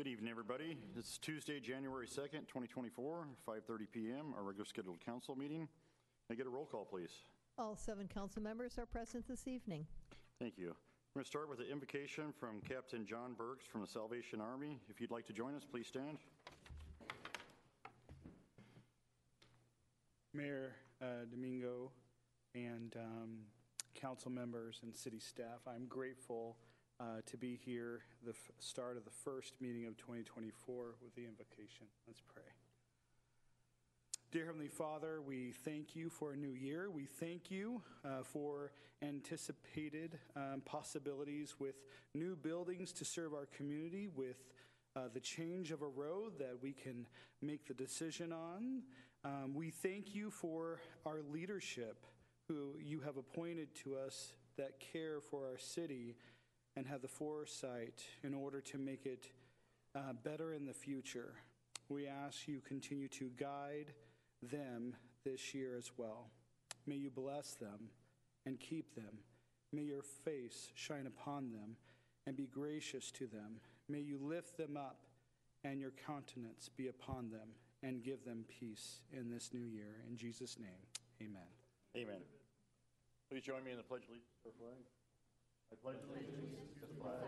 Good evening, everybody. It's Tuesday, January 2nd, 2024, 5:30 PM, our regular scheduled council meeting. Can I get a roll call, please? All seven council members are present this evening. Thank you. I'm going to start with an invocation from Captain John Burks from the Salvation Army. If you'd like to join us, please stand. Mayor uh, D'Amico and um, council members and city staff, I'm grateful uh, to be here, the start of the first meeting of 2024 with the invocation. Let's pray. Dear Heavenly Father, we thank you for a new year. We thank you uh, for anticipated um, possibilities with new buildings to serve our community, with uh, the change of a road that we can make the decision on. Um, we thank you for our leadership who you have appointed to us that care for our city and have the foresight in order to make it uh, better in the future. We ask you continue to guide them this year as well. May you bless them and keep them. May your face shine upon them and be gracious to them. May you lift them up and your countenance be upon them and give them peace in this new year. In Jesus' name, amen. Amen. Please join me in the pledge of allegiance to the flag. I pledge allegiance to the flag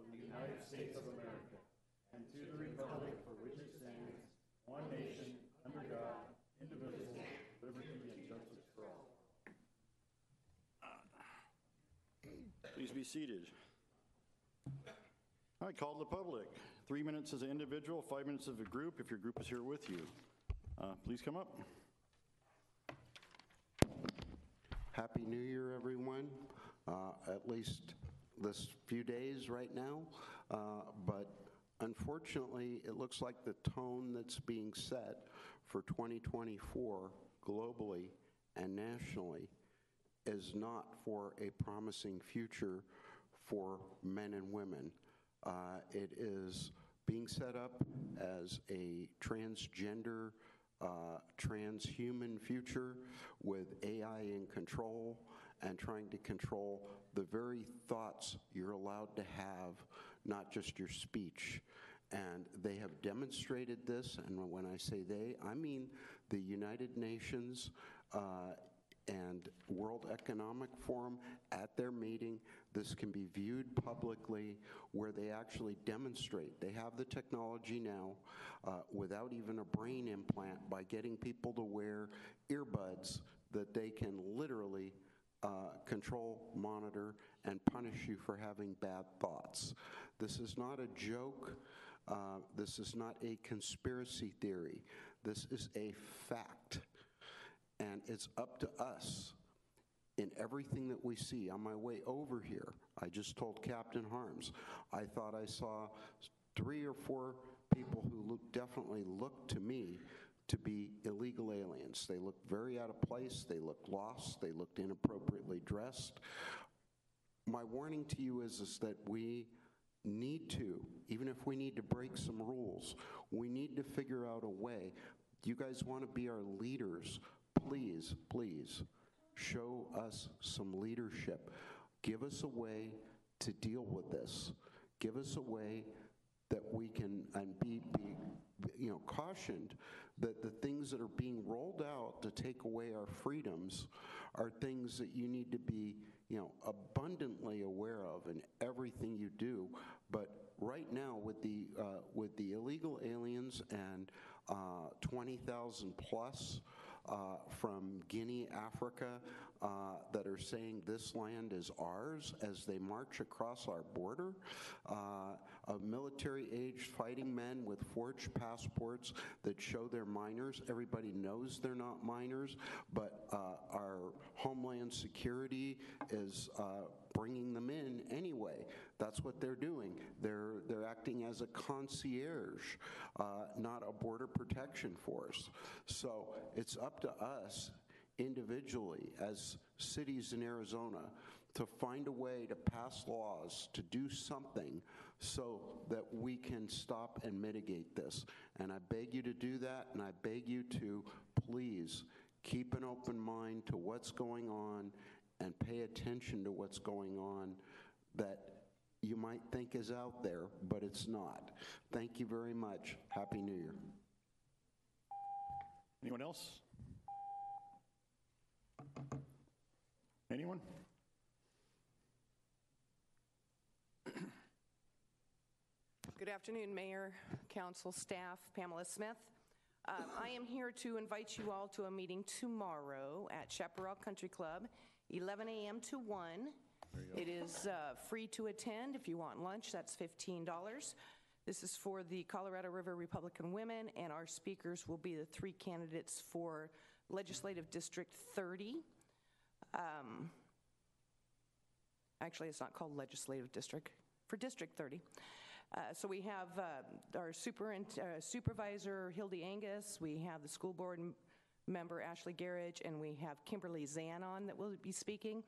of the United States of America and to the republic for which it stands, one nation, under God, indivisible, with liberty and justice for all. Please be seated. I call the public. Three minutes as an individual, five minutes as a group, if your group is here with you. Uh, Please come up. Happy New Year, everyone. Uh, At least this few days right now. Uh, But unfortunately, it looks like the tone that's being set for 2024 globally and nationally is not for a promising future for men and women. Uh, It is being set up as a transgender, uh, transhuman future with AI in control and trying to control the very thoughts you're allowed to have, not just your speech. And they have demonstrated this, and when I say they, I mean the United Nations uh, and World Economic Forum at their meeting. This can be viewed publicly where they actually demonstrate. They have the technology now uh, without even a brain implant by getting people to wear earbuds that they can literally uh, control, monitor, and punish you for having bad thoughts. This is not a joke. Uh, this is not a conspiracy theory. This is a fact. And it's up to us in everything that we see. On my way over here, I just told Captain Harms, I thought I saw three or four people who look, definitely looked to me to be illegal aliens. They looked very out of place, they looked lost, they looked inappropriately dressed. My warning to you is, is that we need to, even if we need to break some rules, we need to figure out a way. You guys want to be our leaders please, please show us some leadership. Give us a way to deal with this. Give us a way that we can and be, be you know cautioned that the things that are being rolled out to take away our freedoms are things that you need to be you know abundantly aware of in everything you do but right now with the uh, with the illegal aliens and uh, 20,000 plus uh, from Guinea, Africa, uh, that are saying this land is ours as they march across our border. Of military-aged fighting men with forged passports that show they're minors. Everybody knows they're not minors, but uh, our Homeland Security is uh, bringing them in anyway. That's what they're doing. They're, they're acting as a concierge, uh, not a border protection force. So it's up to us individually as cities in Arizona to find a way to pass laws to do something so that we can stop and mitigate this. And I beg you to do that, and I beg you to please keep an open mind to what's going on and pay attention to what's going on that you might think is out there, but it's not. Thank you very much. Happy New Year. Anyone else? Anyone? Good afternoon, Mayor, Council, staff, Pamela Smith. Um, I am here to invite you all to a meeting tomorrow at Chaparral Country Club, 11 a.m. to 1. It is uh, free to attend. If you want lunch, that's $15. This is for the Colorado River Republican Women, and our speakers will be the three candidates for Legislative District 30. Um, Actually, it's not called Legislative District, for District 30. Uh, So we have uh, our superin- uh, supervisor, Hildy Angius, we have the school board member, Ashley Garridge, and we have Kimberly Zanon that will be speaking,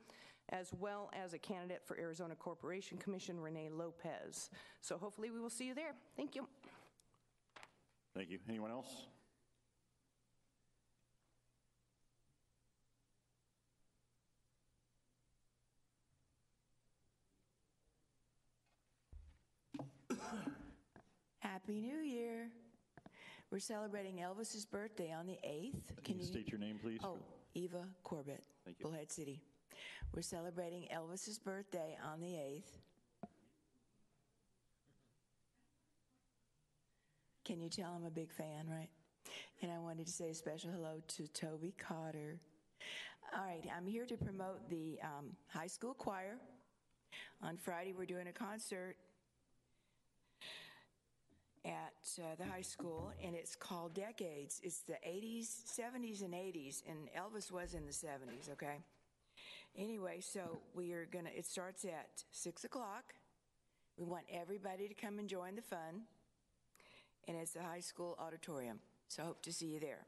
as well as a candidate for Arizona Corporation Commission, Renee Lopez. So hopefully we will see you there. Thank you. Thank you. Anyone else? Happy New Year. We're celebrating Elvis's birthday on the 8th. Can you state your name, please? Oh, Eva Corbett, Thank you. Bullhead City. We're celebrating Elvis's birthday on the 8th. Can you tell I'm a big fan, right? And I wanted to say a special hello to Toby Cotter. All right, I'm here to promote the um, high school choir. On Friday, we're doing a concert at uh, the high school, and it's called Decades. It's the 80s, 70s, and 80s, and Elvis was in the 70s, okay? Anyway, so we are gonna, it starts at 6 o'clock. We want everybody to come and join the fun, and it's the high school auditorium, so hope to see you there.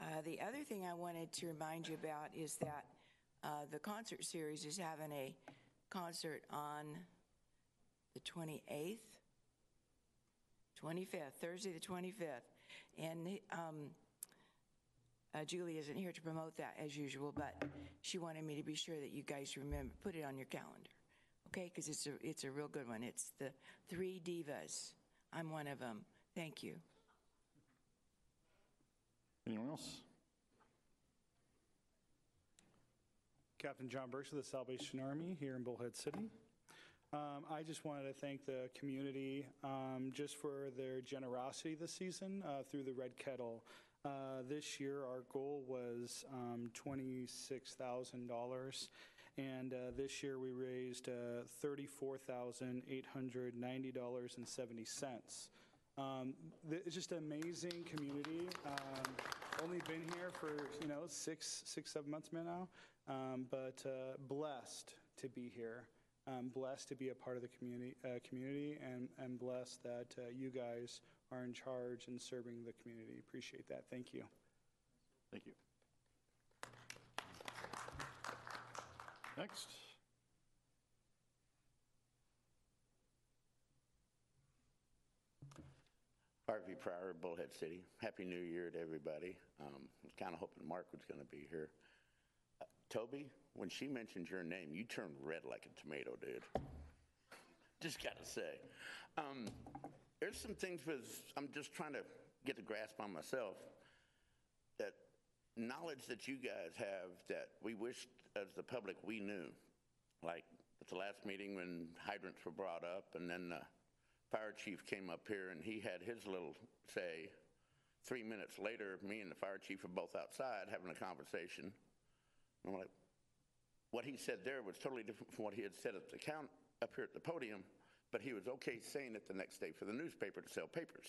Uh, the other thing I wanted to remind you about is that uh, the concert series is having a concert on the 28th 25th, Thursday the 25th. And um, uh, Julie isn't here to promote that as usual, but she wanted me to be sure that you guys remember, put it on your calendar, okay? Because it's a, it's a real good one. It's the Three Divas. I'm one of them. Thank you. Anyone else? Captain John Burks of the Salvation Army here in Bullhead City. Um, I just wanted to thank the community um, just for their generosity this season uh, through the Red Kettle. Uh, this year, our goal was um, $26,000, and uh, this year we raised uh, $34,890.70. Um, It's just an amazing community. Um, Only been here for, you know, six, six, seven months now, um, but uh, blessed to be here. Um, Blessed to be a part of the community, uh, community, and and blessed that uh, you guys are in charge and serving the community. Appreciate that. Thank you. Thank you. Next. Harvey Pryor, Bullhead City. Happy New Year to everybody. Um, I was kind of hoping Mark was going to be here. Toby, when she mentioned your name, you turned red like a tomato, dude. Just got to say. Um, there's some things with, I'm just trying to get a grasp on myself that knowledge that you guys have that we wished as the public we knew. Like at the last meeting when hydrants were brought up and then the fire chief came up here and he had his little say. Three minutes later, me and the fire chief were both outside having a conversation. And I'm like, what he said there was totally different from what he had said at the count up here at the podium, but he was okay saying it the next day for the newspaper to sell papers.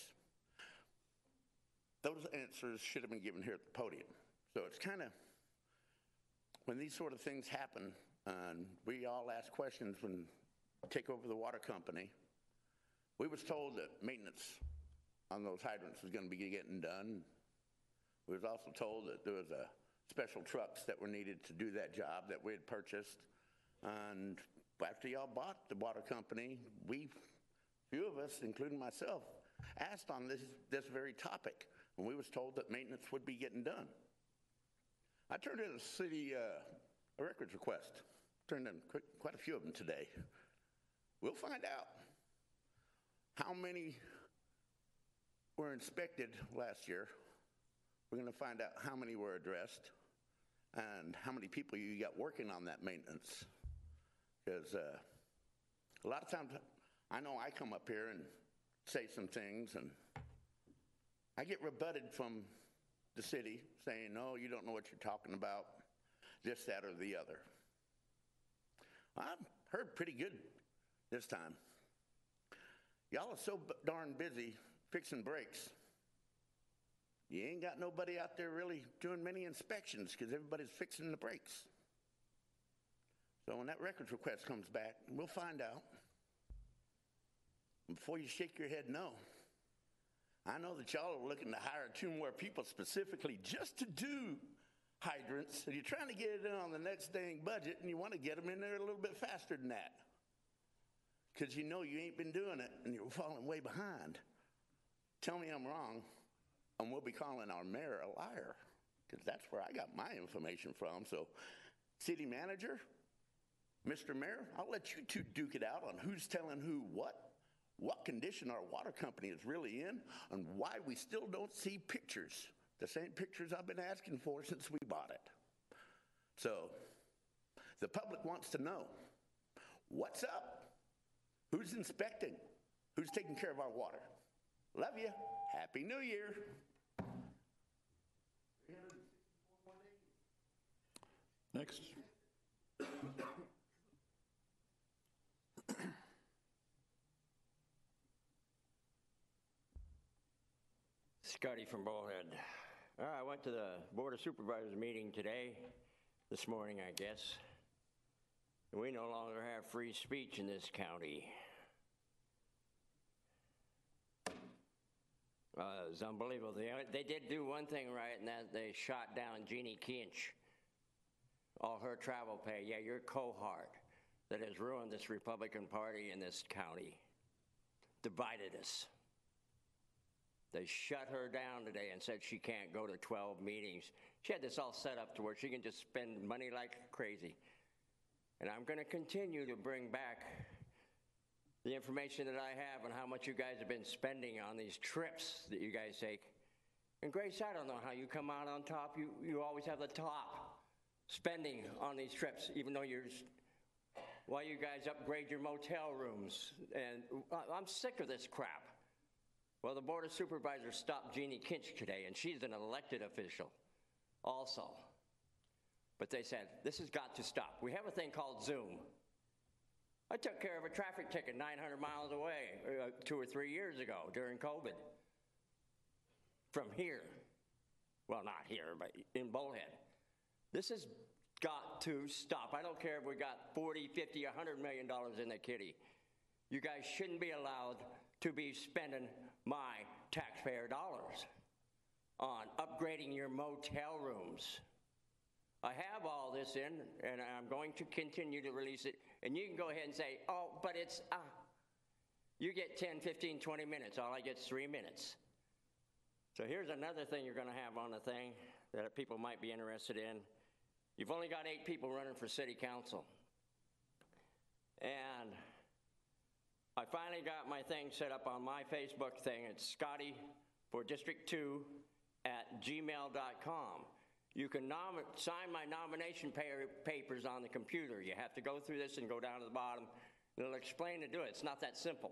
Those answers should have been given here at the podium. So it's kind of, when these sort of things happen, and we all ask questions when take over the water company, we was told that maintenance on those hydrants was going to be getting done. We was also told that there was a special trucks that were needed to do that job that we had purchased. And after y'all bought the water company, we, few of us, including myself, asked on this, this very topic. And we was told that maintenance would be getting done. I turned in a city uh, a records request. Turned in quite, quite a few of them today. We'll find out how many were inspected last year. We're going to find out how many were addressed and how many people you got working on that maintenance. Because uh, a lot of times, I know I come up here and say some things, and I get rebutted from the city saying, no, you don't know what you're talking about, this, that, or the other. I've heard pretty good this time. Y'all are so darn busy fixing brakes. You ain't got nobody out there really doing many inspections because everybody's fixing the brakes. So when that records request comes back, we'll find out. Before you shake your head no, I know that y'all are looking to hire two more people specifically just to do hydrants, and you're trying to get it in on the next dang budget, and you want to get them in there a little bit faster than that. Because you know you ain't been doing it, and you're falling way behind. Tell me I'm wrong, and we'll be calling our mayor a liar, because that's where I got my information from. So, city manager, Mr. Mayor, I'll let you two duke it out on who's telling who what, what condition our water company is really in, and why we still don't see pictures. The same pictures I've been asking for since we bought it. So, the public wants to know what's up? Who's inspecting? Who's taking care of our water? Love you. Happy New Year. Next. Scotty from Bullhead. All right, I went to the Board of Supervisors meeting today, this morning, I guess. We no longer have free speech in this county. Uh, it was unbelievable. They, they did do one thing right, and that they shot down Jeannie Kinch. All her travel pay. Yeah, your cohort that has ruined this Republican Party in this county, divided us. They shut her down today and said she can't go to 12 meetings. She had this all set up to where she can just spend money like crazy. And I'm going to continue to bring back the information that I have on how much you guys have been spending on these trips that you guys take. And Grace, I don't know how you come out on top. You, you always have the top spending on these trips, even though you're why you guys upgrade your motel rooms. And I'm sick of this crap. Well, the Board of Supervisors stopped Jeannie Kinch today, and she's an elected official also. But they said, this has got to stop. We have a thing called Zoom. I took care of a traffic ticket 900 miles away uh, two or three years ago during COVID. From here. Well, not here, but in Bullhead. This has got to stop. I don't care if we got 40, 50, 100 million dollars in the kitty. You guys shouldn't be allowed to be spending my taxpayer dollars on upgrading your motel rooms. I have all this in, and I'm going to continue to release it. And you can go ahead and say, oh, but it's, ah. You get 10, 15, 20 minutes. All I get is three minutes. So here's another thing you're going to have on the thing that people might be interested in. You've only got eight people running for city council. And I finally got my thing set up on my Facebook thing. It's Scotty for District 2 at gmail.com. You can nom- sign my nomination pa- papers on the computer. You have to go through this and go down to the bottom. It'll explain to do it. It's not that simple,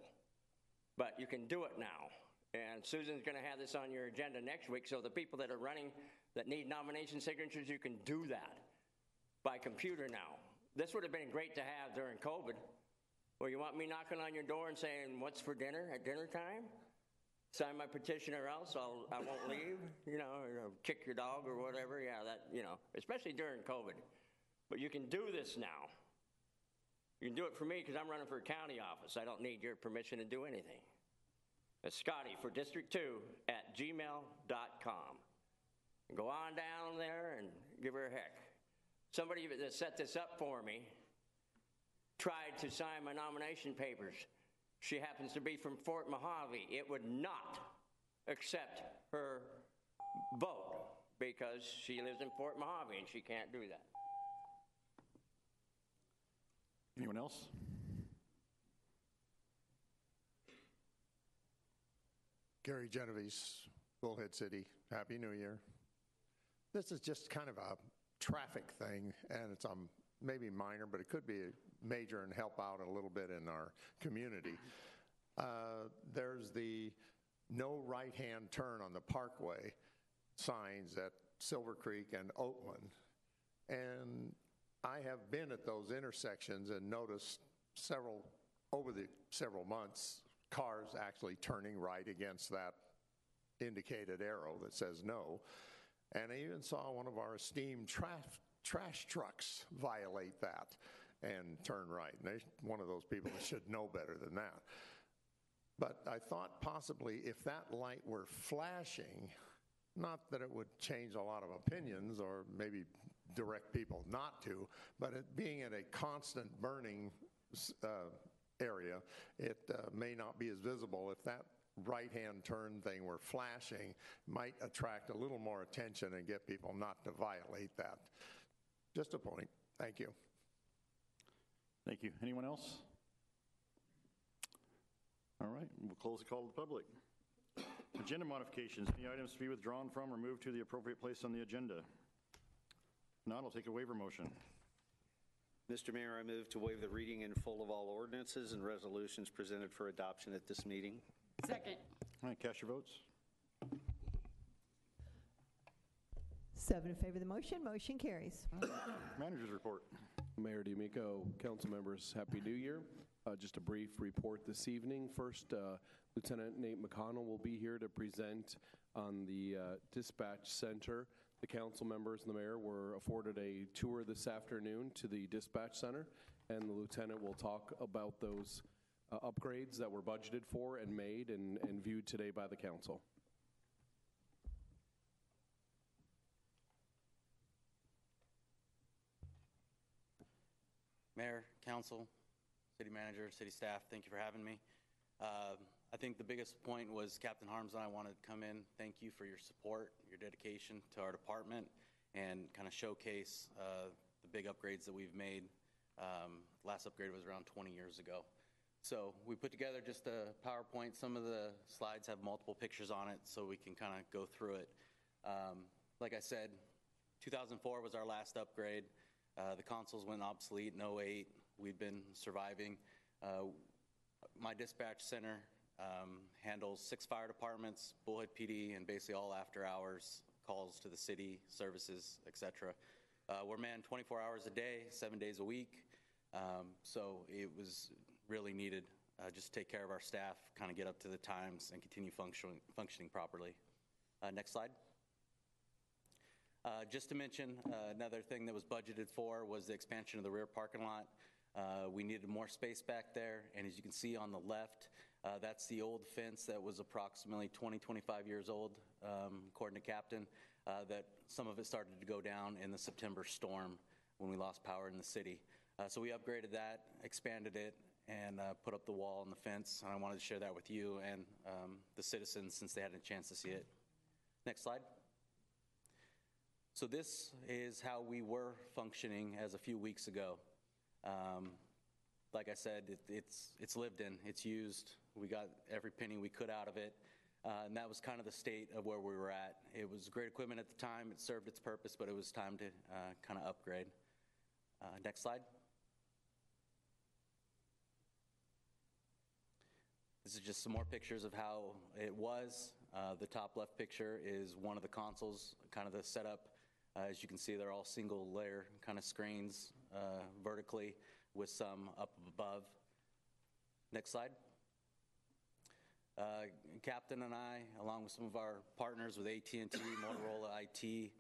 but you can do it now. And Susan's going to have this on your agenda next week. So the people that are running that need nomination signatures, you can do that by computer now. This would have been great to have during COVID. Well, you want me knocking on your door and saying, What's for dinner at dinner time? Sign my petition or else I'll, I won't leave, you know, or kick your dog or whatever. Yeah, that, you know, especially during COVID. But you can do this now. You can do it for me because I'm running for a county office. I don't need your permission to do anything. It's Scotty for District 2 at gmail.com. Go on down there and give her a heck. Somebody that set this up for me tried to sign my nomination papers. She happens to be from Fort Mohave. It would not accept her vote because she lives in Fort Mohave and she can't do that. Anyone else? Gary Genovese, Bullhead City. Happy New Year. This is just kind of a traffic thing, and it's on maybe minor, but it could be major and help out a little bit in our community. Uh, There's the no right-hand turn on the Parkway signs at Silver Creek and Oatland. And I have been at those intersections and noticed several, over the several months, cars actually turning right against that indicated arrow that says no. And I even saw one of our esteemed trash, trash trucks violate that and turn right. And they're one of those people that should know better than that. But I thought possibly if that light were flashing, not that it would change a lot of opinions or maybe direct people not to, but it being in a constant burning uh, area, it uh, may not be as visible. If that right-hand turn thing were flashing, might attract a little more attention and get people not to violate that. Just a point. Thank you. Thank you. Anyone else? All right, we'll close the call to the public. Agenda modifications, any items to be withdrawn from or moved to the appropriate place on the agenda? Not, I'll take a waiver motion. Mr. Mayor, I move to waive the reading in full of all ordinances and resolutions presented for adoption at this meeting. Second. All right, cast your votes. Seven in favor of the motion, motion carries. Managers report. Mayor D'Amico, council members, Happy New Year. Uh, Just a brief report this evening. First, uh, Lieutenant Nate McConnell will be here to present on the uh, dispatch center. The council members and the mayor were afforded a tour this afternoon to the dispatch center, and the lieutenant will talk about those uh, upgrades that were budgeted for and made and and viewed today by the council. Mayor, council, city manager, city staff, thank you for having me. Um, I think the biggest point was Captain Harms and I wanted to come in, thank you for your support, your dedication to our department, and kind of showcase uh, the big upgrades that we've made. Um, Last upgrade was around 20 years ago. So we put together just a PowerPoint. Some of the slides have multiple pictures on it, so we can kind of go through it. Um, Like I said, 2004 was our last upgrade. Uh, The consoles went obsolete in '08. We've been surviving. Uh, My dispatch center um, handles six fire departments, Bullhead PD, and basically all after-hours calls to the city, services, et cetera. Uh, We're manned 24 hours a day, seven days a week. Um, So it was really needed, uh, just to take care of our staff, kind of get up to the times and continue functioning, functioning properly. Uh, Next slide. Uh, Just to mention, uh, another thing that was budgeted for was the expansion of the rear parking lot. Uh, We needed more space back there, and as you can see on the left, uh, that's the old fence that was approximately 20, 25 years old, um, according to Captain, uh, that some of it started to go down in the September storm when we lost power in the city. Uh, So we upgraded that, expanded it, and put up the wall and the fence, and I wanted to share that with you and um, the citizens since they had a chance to see it. Next slide. So this is how we were functioning as a few weeks ago. Um, Like I said, it- it's, it's lived in, it's used, we got every penny we could out of it, uh, and that was kind of the state of where we were at. It was great equipment at the time, it served its purpose, but it was time to kind of upgrade. Uh, Next slide. This is just some more pictures of how it was. Uh, The top left picture is one of the consoles, kind of the setup. Uh, As you can see, they're all single layer kind of screens uh, vertically with some up above. Next slide. Uh, Captain and I, along with some of our partners with AT&T, Motorola IT,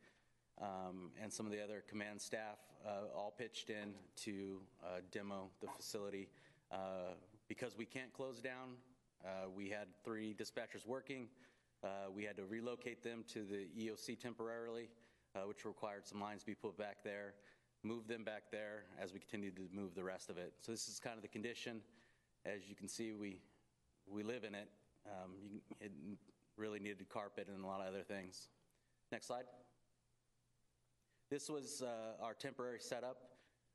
um, and some of the other command staff, uh, all pitched in to uh, demo the facility. Uh, Because we can't close down, we had three dispatchers working. We had to relocate them to the EOC temporarily, uh, which required some lines to be put back there, move them back there as we continued to move the rest of it. So this is kind of the condition. As you can see, we, we live in it. Um, you, it really needed carpet and a lot of other things. Next slide. This was uh, our temporary setup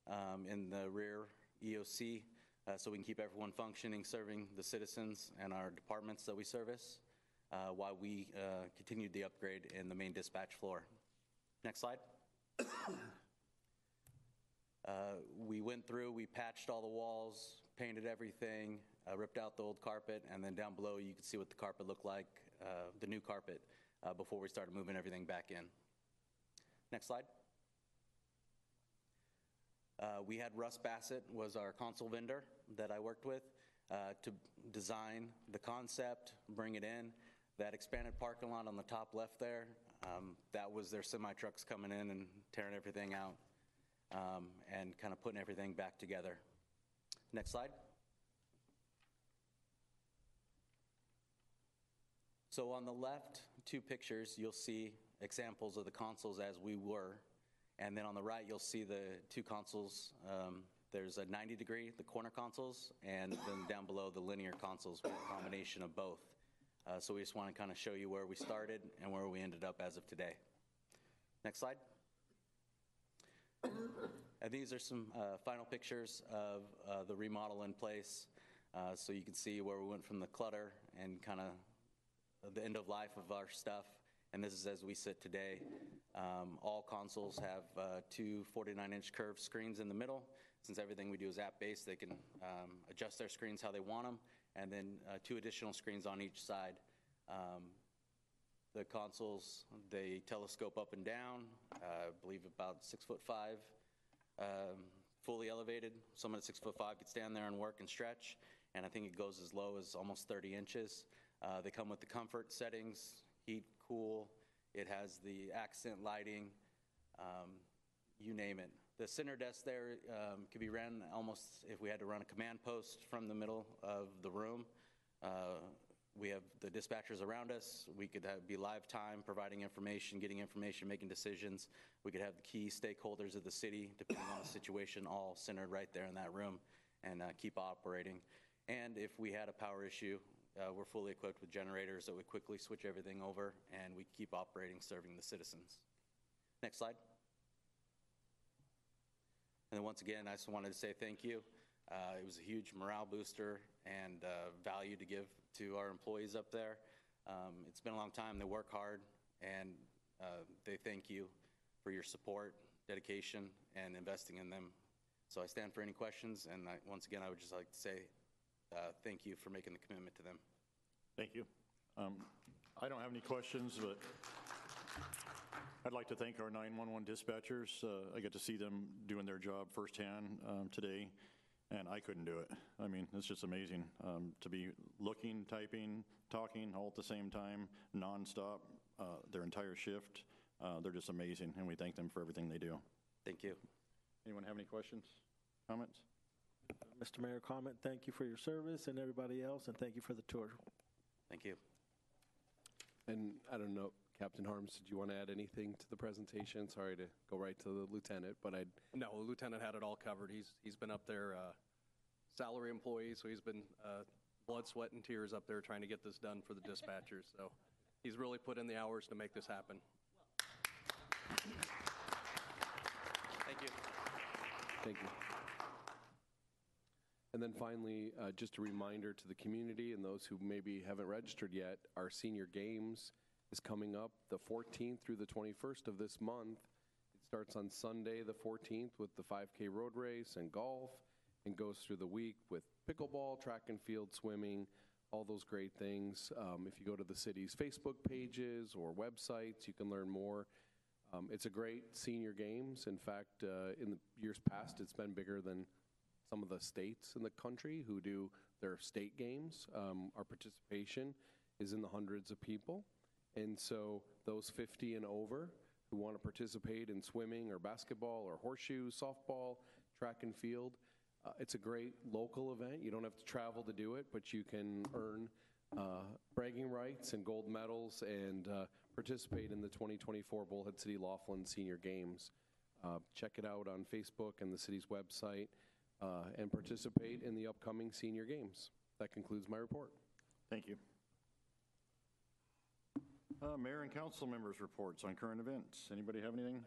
um, in the rear EOC, uh, so we can keep everyone functioning, serving the citizens and our departments that we service. uh, while we uh, continued the upgrade in the main dispatch floor. Next slide. Uh, We went through, we patched all the walls, painted everything, uh, ripped out the old carpet, and then down below, you can see what the carpet looked like, uh, the new carpet, uh, before we started moving everything back in. Next slide. Uh, We had Russ Bassett was our console vendor that I worked with uh, to design the concept, bring it in. That expanded parking lot on the top left there, um, that was their semi trucks coming in and tearing everything out um, and kind of putting everything back together. Next slide. So on the left, two pictures, you'll see examples of the consoles as we were. And then on the right, you'll see the two consoles. Um, there's a 90 degree, the corner consoles, and then down below, the linear consoles with a combination of both. Uh, so we just want to kind of show you where we started and where we ended up as of today. Next slide. And these are some uh, final pictures of uh, the remodel in place. Uh, so you can see where we went from the clutter and kind of the end of life of our stuff. And this is as we sit today. Um, all consoles have uh, two 49 inch curved screens in the middle. Since everything we do is app based, they can um, adjust their screens how they want them, and then uh, two additional screens on each side. Um, the consoles, they telescope up and down, uh, I believe about six foot five, um, fully elevated. Someone at six foot five could stand there and work and stretch, and I think it goes as low as almost 30 inches. Uh, they come with the comfort settings, heat, cool. It has the accent lighting, um, you name it. The center desk there um, could be ran almost if we had to run a command post from the middle of the room. Uh, we have the dispatchers around us. We could have, be live time, providing information, getting information, making decisions. We could have the key stakeholders of the city, depending on the situation, all centered right there in that room and uh, keep operating. And if we had a power issue, uh, we're fully equipped with generators that would quickly switch everything over and we keep operating, serving the citizens. Next slide. And once again, I just wanted to say thank you. Uh, it was a huge morale booster and uh, value to give to our employees up there. Um, it's been a long time. They work hard, and uh, they thank you for your support, dedication, and investing in them. So I stand for any questions, and I, once again, I would just like to say uh, thank you for making the commitment to them. Thank you. Um, I don't have any questions, but I'd like to thank our 911 dispatchers. Uh, I get to see them doing their job firsthand um, today, and I couldn't do it. I mean, it's just amazing um, to be looking, typing, talking all at the same time, nonstop, uh, their entire shift. Uh, they're just amazing, and we thank them for everything they do. Thank you. Anyone have any questions, comments? Mr. Mayor, comment, thank you for your service and everybody else, and thank you for the tour. Thank you. And I don't know, Captain Harms, did you want to add anything to the presentation? Sorry to go right to the lieutenant, but I'd, No, the lieutenant had it all covered. He's, he's been up there, uh, salary employee, so he's been uh, blood, sweat, and tears up there trying to get this done for the dispatchers. So he's really put in the hours to make this happen. Thank you. thank you. And then finally, uh, just a reminder to the community and those who maybe haven't registered yet, our senior games is coming up the 14th through the 21st of this month. It starts on Sunday, the 14th, with the 5K road race and golf, and goes through the week with pickleball, track and field swimming, all those great things. Um, if you go to the city's Facebook pages or websites, you can learn more. Um, it's a great senior games. In fact, uh, in the years past, it's been bigger than some of the states in the country who do their state games. Um, our participation is in the hundreds of people. And so those 50 and over who want to participate in swimming or basketball or horseshoes, softball, track and field, uh, it's a great local event. You don't have to travel to do it, but you can earn uh, bragging rights and gold medals and uh, participate in the 2024 Bullhead City Laughlin Senior Games. Uh, check it out on Facebook and the city's website uh, and participate in the upcoming senior games. That concludes my report. Thank you. Uh, Mayor and council members' reports on current events. Anybody have anything?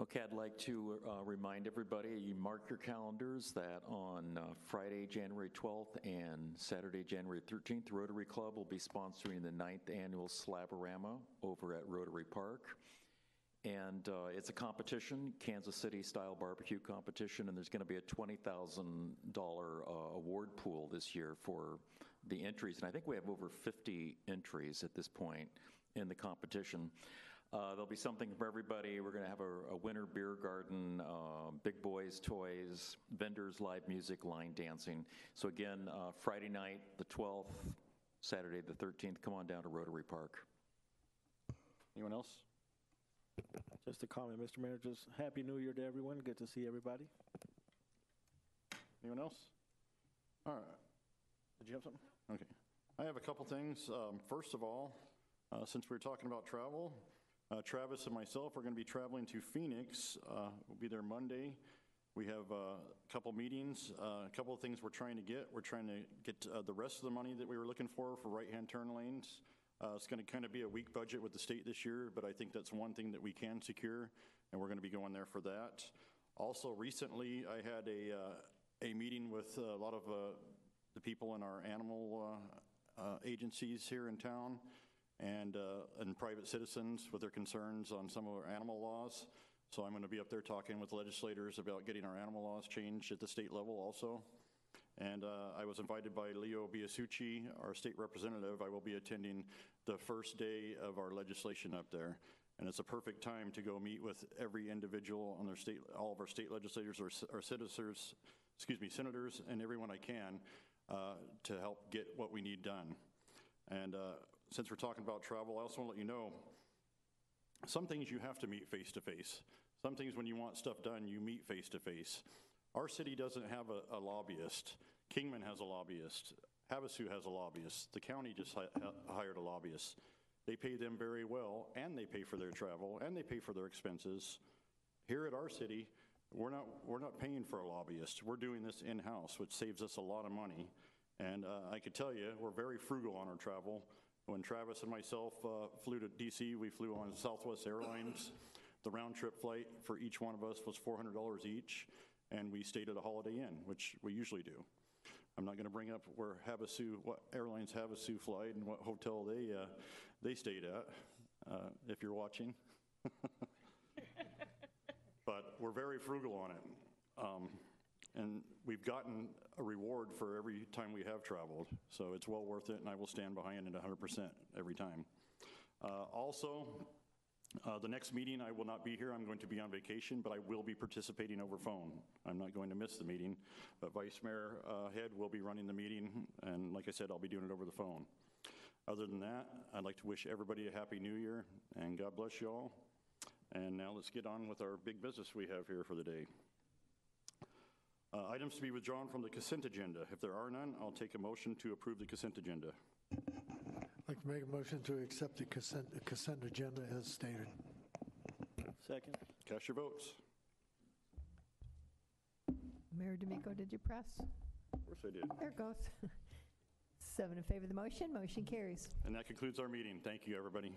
Okay, I'd like to uh, remind everybody, you mark your calendars that on uh, Friday, January 12th and Saturday, January 13th, Rotary Club will be sponsoring the ninth annual Slaborama over at Rotary Park. And uh, it's a competition, Kansas City style barbecue competition, and there's going to be a $20,000 uh, award pool this year for the entries. And I think we have over 50 entries at this point in the competition. Uh, there'll be something for everybody. We're going to have a, a winter beer garden, uh, big boys' toys, vendors, live music, line dancing. So again, uh, Friday night, the 12th, Saturday, the 13th, come on down to Rotary Park. Anyone else? Just a comment, Mr. Mayor, just Happy New Year to everyone. Good to see everybody. Anyone else? All right. Did you have something? Okay. I have a couple things. Um, First of all, uh, since we we're talking about travel, uh, Travis and myself are going to be traveling to Phoenix. Uh, We'll be there Monday. We have uh, a couple meetings, uh, a couple of things we're trying to get. We're trying to get uh, the rest of the money that we were looking for for right-hand turn lanes. It's going to kind of be a weak budget with the state this year, but I think that's one thing that we can secure, and we're going to be going there for that. Also, recently, I had a, a meeting with a lot of the people in our animal uh, uh, agencies here in town and, uh, and private citizens with their concerns on some of our animal laws. So I'm going to be up there talking with legislators about getting our animal laws changed at the state level also. And uh, I was invited by Leo Biasiucci, our state representative. I will be attending the first day of our legislation up there. And it's a perfect time to go meet with every individual on their state, all of our state legislators or, or senators, excuse me, senators, and everyone I can to help get what we need done. And uh, since we're talking about travel, I also want to let you know some things you have to meet face to face. Some things when you want stuff done, you meet face to face. Our city doesn't have a, a lobbyist. Kingman has a lobbyist. Havasu has a lobbyist. The county just hi- hired a lobbyist. They pay them very well, and they pay for their travel, and they pay for their expenses. Here at our city, we're not, we're not paying for a lobbyist. We're doing this in-house, which saves us a lot of money. And uh, I could tell you, we're very frugal on our travel. When Travis and myself uh, flew to DC, we flew on Southwest Airlines. The round trip flight for each one of us was $400 each, and we stayed at a Holiday Inn, which we usually do. I'm not going to bring up where Havasu, what airlines Havasu flight and what hotel they, uh, they stayed at, uh, if you're watching. we're very frugal on it. Um, and we've gotten a reward for every time we have traveled, so it's well worth it, and I will stand behind it 100% every time. Uh, also, uh, the next meeting, I will not be here. I'm going to be on vacation, but I will be participating over phone. I'm not going to miss the meeting, but Vice Mayor uh, Head will be running the meeting, and like I said, I'll be doing it over the phone. Other than that, I'd like to wish everybody a Happy New Year, and God bless you all. And now let's get on with our big business we have here for the day. Uh, Items to be withdrawn from the consent agenda. If there are none, I'll take a motion to approve the consent agenda. I'd like to make a motion to accept the consent, the consent agenda as stated. Second. Cast your votes. Mayor D'Amico, did you press? Of course I did. There it goes. Seven in favor of the motion, motion carries. And that concludes our meeting. Thank you, everybody.